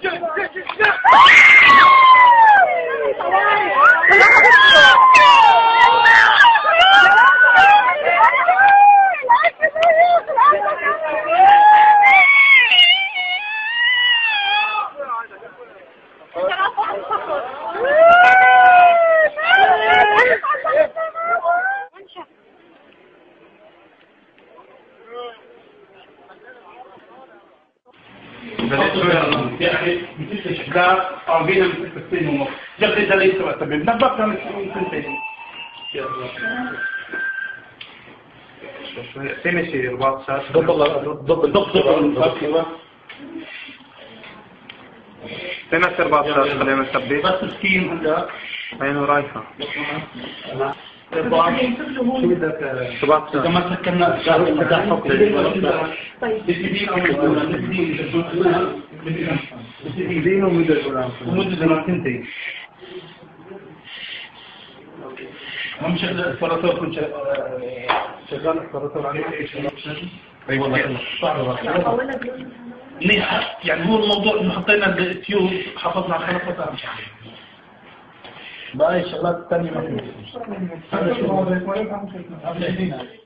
Gel, gel, gel, gel! ده أربعين من ستين ونص جلد ده ليس وأسبب نبقى من سنتين تمشي رباط ساعات ضد ضد ضد تمشي رباط ساعات خلينا نثبت. بس سكين هلا عينه رايحة. إذا ما سكرنا سنتين هم شغل الفراتور كنت شغال الفراتور عليه أي والله صعب منيح يعني هو الموضوع إنه حطينا التيوب حافظنا على الخلفة مش عارف باقي الشغلات الثانية ما في هذا شو